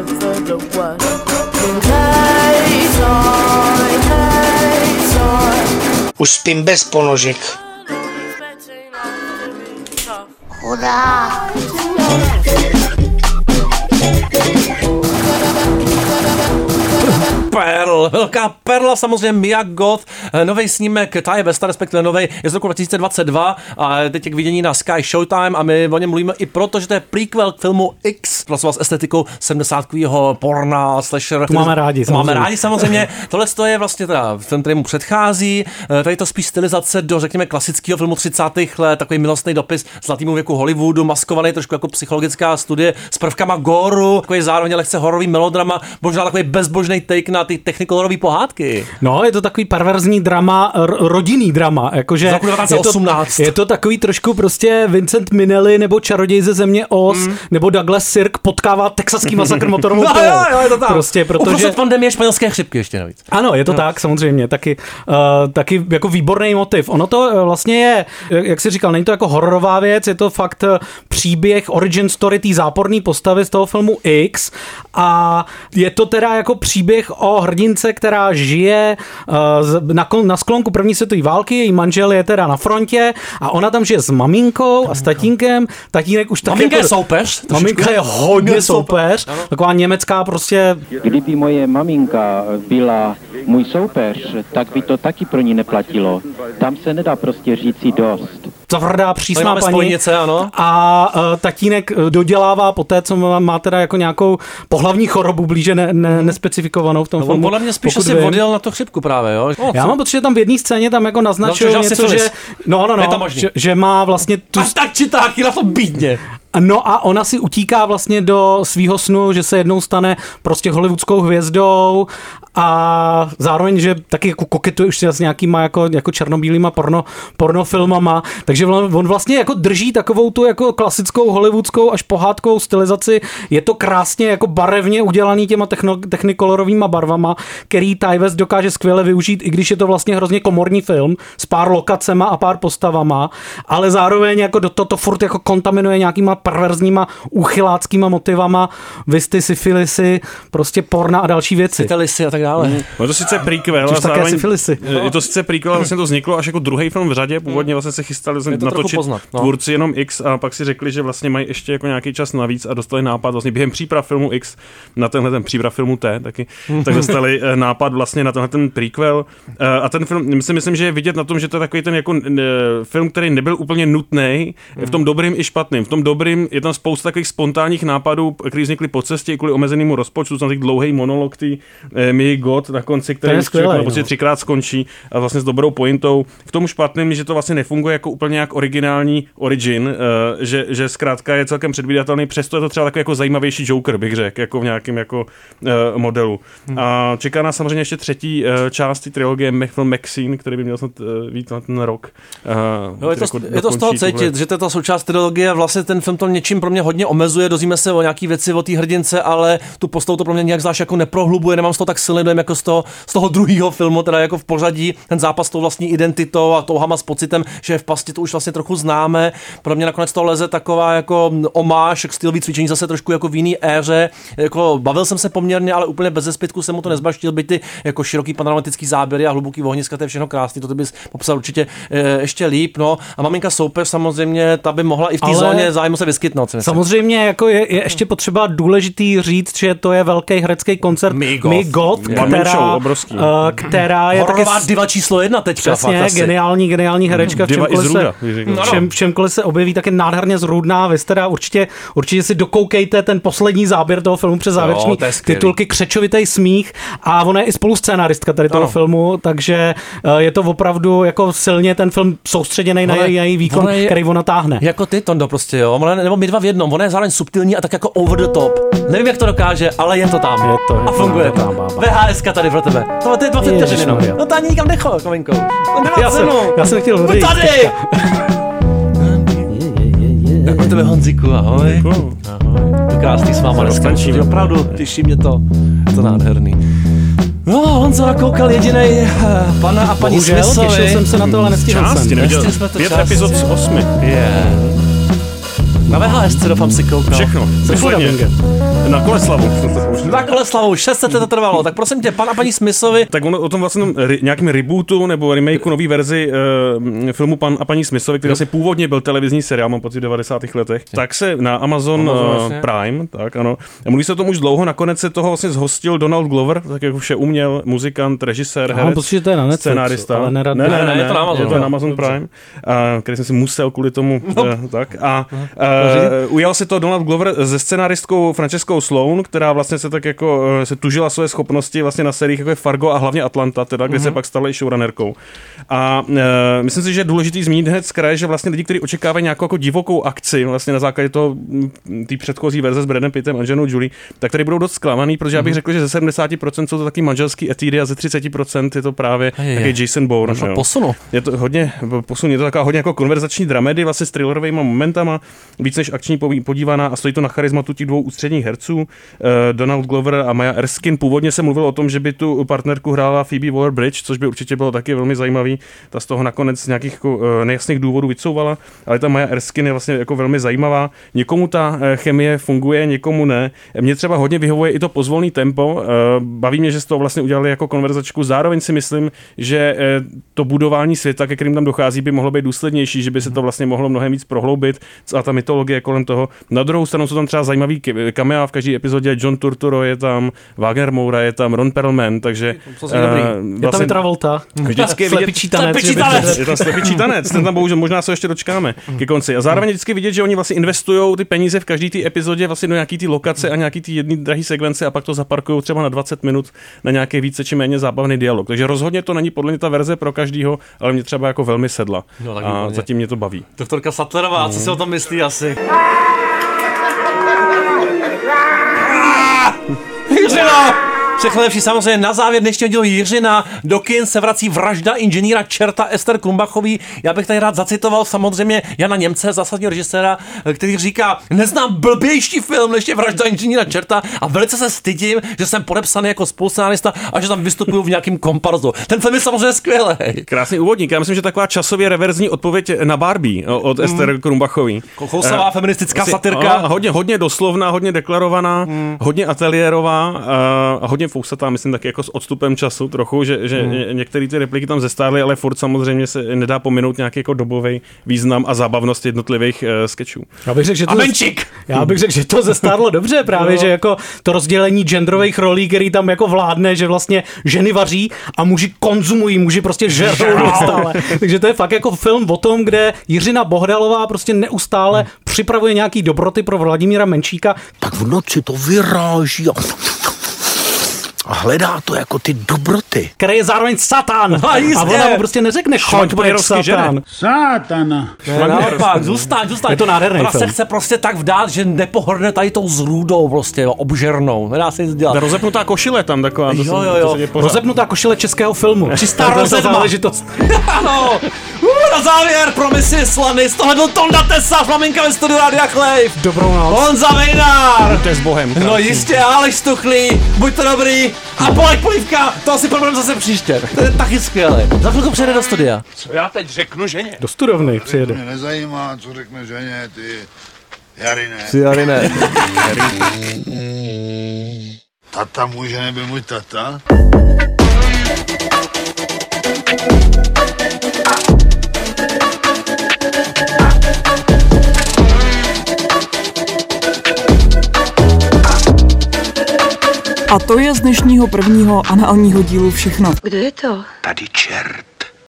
For the worst. In case in case. Už spím bez ponožek. Chudák. Perl, velká perla samozřejmě Mia Goth, nový snímek Ty Vesta, respektive nový je z roku 2022 a je teď k vidění na Sky Showtime a my o něm mluvíme i proto, že to je prequel k filmu X, pracoval s estetikou 70 porna, slasher. To máme rádi, To Máme samozřejmě. rádi samozřejmě. Tohle to je vlastně teda film, který mu předchází. Eh, Tady to spíš stylizace do, řekněme, klasického filmu 30. let, takový milostný dopis zlatýmu věku Hollywoodu, maskovaný trošku jako psychologická studie s prvkama goru, takový zároveň lehce hororový melodrama, možná takový bezbožný take na ty technikolorové pohádky. No, je to takový perverzní drama, rodinný drama, jakože je to, 1918. je to takový trošku prostě Vincent Minnelli nebo Čaroděj ze země Oz, mm. nebo Douglas Sirk potkává texaský masakr motorovou no, jo, jo, je to tam. Prostě, protože... Uprostřed pandemie španělské chřipky ještě navíc. Ano, je to No. tak, samozřejmě, taky, uh, taky jako výborný motiv. Ono to uh, vlastně je, jak jak jsi říkal, není to jako hororová věc, je to fakt příběh, origin story té záporné postavy z toho filmu X a je to teda jako příběh o hrdince, která žije z- na, na sklonku první světové války, její manžel je teda na frontě a ona tam žije s maminkou a s tatínkem, tatínek už tak Maminka jako, je soupeř. Maminka je hodně soupeř, taková německá prostě Kdyby moje maminka byla můj soupeř, tak by to taky pro ní neplatilo. Tam se nedá prostě říci dost. tvrdá, přísná máme paní. spojnice, ano. A uh, tatínek eh, dodělává po té, co má, má teda jako nějakou pohlavní chorobu blíže ne, ne, nespecifikovanou v tom No, on filmu. podle mě spíš pokud asi vím. odjel na to chřipku právě, jo? No, Já co? mám pocit, že tam v jedné scéně tam jako naznačil No, že něco, že, no, no, no, že, že, má vlastně tu... A tak či tak, na to bídně. No a ona si utíká vlastně do svýho snu, že se jednou stane prostě hollywoodskou hvězdou a zároveň, že taky jako koketuje už s nějakýma jako, jako černobílýma porno, pornofilmama, takže on vlastně jako drží takovou tu jako klasickou hollywoodskou až pohádkovou stylizaci, je to krásně jako barevně udělaný těma techno, technikolorovýma barvama, který Ty West dokáže skvěle využít, i když je to vlastně hrozně komorní film s pár lokacema a pár postavama, ale zároveň jako do toto furt jako kontaminuje nějakýma perverzníma uchyláckýma motivama, vysty, syfilisy, prostě porna a další věci. Syfilisy a tak dále. No je to sice prequel, a také zároveň, syfilisy. je to sice prequel, ale vlastně to vzniklo až jako druhý film v řadě, původně vlastně se chystali Je to natočit poznat, no. tvůrci jenom X a pak si řekli, že vlastně mají ještě jako nějaký čas navíc a dostali nápad vlastně během příprav filmu X na tenhle ten příprav filmu T taky, tak dostali eh, nápad vlastně na tenhle ten prequel Eh, a ten film, si myslím, že je vidět na tom, že to je takový ten jako eh, film, který nebyl úplně nutný, v tom dobrým i špatným. V tom dobrým je tam spousta takových spontánních nápadů, který vznikly po cestě kvůli omezenému rozpočtu, tam dlouhý monolog tý, eh, trilogii God na konci, který skvělej, no. prostě třikrát skončí a vlastně s dobrou pointou. V tom špatném je, že to vlastně nefunguje jako úplně jak originální origin, eh, že, že zkrátka je celkem předvídatelný, přesto je to třeba takový jako zajímavější Joker, bych řekl, jako v nějakém jako eh, modelu. Hmm. A čeká nás samozřejmě ještě třetí eh, část té trilogie film Maxine, který by měl snad eh, být na ten rok. Eh, No, je, to, jako je to z toho cítit, že to je ta součást trilogie, vlastně ten film to něčím pro mě hodně omezuje, dozvíme se o nějaký věci o té hrdince, ale tu postavu to pro mě nějak zvlášť jako neprohlubuje, nemám z toho tak silný dojem jako z toho, z toho druhého filmu, teda jako v pořadí, ten zápas s tou vlastní identitou a touhama s pocitem, že je v pasti to už vlastně trochu známe. Pro mě nakonec to leze taková jako omáš k stylový cvičení zase trošku jako v jiný éře. Jako bavil jsem se poměrně, ale úplně bez zbytku jsem mu to nezbaštil, byť ty jako široký panoramatický záběry a hluboký ohniska, to je všechno krásný, to ty bys popsal určitě e, ještě líp. No. A maminka soupeř samozřejmě, ta by mohla i v té Ale- zóně zájmu se vyskytnout. si. Samozřejmě jako je, je ještě potřeba důležitý říct, že to je velký herecký koncert My Goth. My Goth, Je. která, Show, obrovský. eh, která je taky Hororová diva číslo jedna teďka. Přesně, fakt asi. geniální, geniální herečka. V čemkoliv, se, bych řekl. v čem, v čemkoliv se objeví, tak je nádherně zrůdná. Vy teda určitě, určitě si dokoukejte ten poslední záběr toho filmu přes je skvělý. titulky Křečovitý smích a ona je i spoluscénaristka tady toho Ano. filmu, takže eh, je to opravdu jako silně ten film soustředěný na její výkon, ona je- který ona táhne. Jako ty, Tondo, prostě, jo. Ona, nebo my dva v jednom. Ona je zároveň subtilní a tak jako over the top. Nevím, jak to dokáže, ale je to tam. Je to, je a funguje to. bába. VHS tady pro tebe. To je 20 vteřin jenom. No to ani nikam necho, nemá Já jsem- já jsem chtěl Buď odejít tady! Tak pro tebe Honziku, ahoj. Ahoj. Krásný s váma dneska. Opravdu, těší mě to. Je to nádherný. No, Honza nakoukal jedinej uh, pana a paní Bohužel, těšil jsem se na to, ale nestihl Části, jsem. neviděl. Jsme to Pět části. epizod z osmi. Je. Na VHS doufám si koukal. Všechno. Dubbingem. Na Koleslavu. Na Koleslavu, 600 let to trvalo, tak prosím tě, pan a paní Smithovi, Tak ono o tom vlastně ri, nějakým rebootu nebo remakeu nové verzi uh, filmu Pan a paní Smithovi, který asi původně byl televizní seriál, mám pocit v 90. letech, tak se na Amazon, Amazon, uh. Prime, tak ano. A mluví se o tom už dlouho, nakonec se toho vlastně zhostil Donald Glover, tak jako vše uměl, muzikant, režisér, Já mám herec, pocit, že to je na Netflixu, scenárista. ale nerad- ne, ne, Ne, ne, ne, je to na Amazonu. je to na. Amazon. Prime, uh, který jsem si musel kvůli tomu, uh, tak. A uh, ujal si to Donald Glover se scenáristkou Franceskou Sloan, která vlastně se tak jako eh, se tužila své schopnosti vlastně na seriích jako je Fargo a hlavně Atlanta, teda, kde se pak stala i showrunnerkou. A e, myslím si, že je důležitý zmínit hned z kraje, že vlastně lidi, kteří očekávají nějakou jako divokou akci vlastně na základě toho mm, té předchozí verze s Bradem Pittem a Angelou Julie, tak tady budou dost zklamaný, protože já bych řekl, že ze 70% jsou to taky manželský etídy a ze 30% je to právě Je, je. Jason Bourne. K posunu. Je to hodně posun, je to taková hodně jako konverzační dramedy, vlastně s thrillerovými momentama, víc než akční podívaná a stojí to na charizmatu těch dvou ústředních herců, eh, Donald Glover a Maya Erskine. Původně se mluvilo o tom, že by tu partnerku hrála Phoebe Waller-Bridge, což by určitě bylo taky velmi zajímavý. Ta z toho nakonec z nějakých jako, eh, nejasných důvodů vycouvala, ale ta Maya Erskine je vlastně jako velmi zajímavá. Někomu ta eh, chemie funguje, někomu ne. Mně třeba hodně vyhovuje i to pozvolný tempo. Baví mě, že z toho vlastně udělali jako konverzačku. Zároveň si myslím, že to budování světa, ke kterým tam dochází, by mohlo být důslednější, že by se to vlastně mohlo mnohem víc prohloubit a ta mytologie kolem toho. Na druhou stranu jsou tam třeba zajímavý kamea v každé epizodě. John Turturro je tam, Wagner Moura je tam, Ron Perlman, takže To je dobrý. Je tam i Travolta. Vždycky je vidět, Slepičí tanec. Slepičí tanec. je tam slepičí tanec, ten tam bohužel možná se ještě dočkáme ke konci. A zároveň vždycky vidět, že oni vlastně investují ty peníze v každé té epizodě vlastně do nějaký ty lokace a nějaký ty jedný drahý sekvence a pak to zaparkují třeba na 20 minut na nějaký více či méně zábavný dialog. Takže rozhodně to není podle mě ta verze pro každýho, ale mě třeba jako velmi sedla. No, a zatím mě to baví. doktorka Sattlerová, co si o tom myslí asi? Jiřina! Všechno lepší samozřejmě na závěr dnešního dílu Jiřina. Do kin se vrací vražda inženýra čerta Ester Krumbachový. Já bych tady rád zacitoval samozřejmě Jana Němce, zásadního režiséra, který říká, neznám blbější film než je vražda inženýra čerta a velice se stydím, že jsem podepsaný jako spolucenárista a že tam vystupuju v nějakém komparzu. Ten film je samozřejmě skvělý. Krásný úvodník. Já myslím, že taková časově reverzní odpověď na Barbie od Ester Krumbachový. Kochousová Eh, feministická satirka. a hodně, hodně doslovná, hodně deklarovaná, hodně ateliérová a, a hodně fousatá, myslím taky jako s odstupem času trochu, že, že ně- některé ty repliky tam zestárly, ale furt samozřejmě se nedá pominout nějaký jako dobový význam a zábavnost jednotlivých uh, sketchů. Já bych řekl, že to, A já bych řekl, že to zestárlo dobře právě, No. že jako to rozdělení genderových rolí, který tam jako vládne, že vlastně ženy vaří a muži konzumují, muži prostě žerou neustále. Takže to je fakt jako film o tom, kde Jiřina Bohdalová prostě neustále připravuje nějaký dobroty pro Vladimíra Menšíka. tak v noci to vyráží a, a hledá to jako ty dobroty. Který je zároveň satán. A jistě. a ona mu prostě neřekne, choď, Švankmajerovský satán. Sátana. Ne, naopak, zůstaň, zůstaň. Je to nádherný Ona se chce prostě tak vdát, že nepohrne tady tou zrůdou prostě, jo, obžernou. Nedá se nic dělat. Ta rozepnutá košile tam taková. To Jo, jo, to jo. pořád. Rozepnutá košile českého filmu. Čistá To rozedma. záležitost. ano, uh, na závěr pro misi slany. Z toho byl Tonda Tesa, Flaminka ve studiu Radia Klejv. Dobrou noc. Honza Vejnár. To je s Bohem. No jistě, Aleš Stuchlý, buďte dobrý. A Polek Polivka, to si probereme zase příště. To je taky skvělé. Za chvilku přijde do studia. Co já teď řeknu ženě? Do studovny To přijede. mě nezajímá, co řekne ženě, ty Jarine. Si Jary ne. Tata může nebyl můj tata? A to je z dnešního prvního análního dílu všechno. Kdo je to? Tady čert.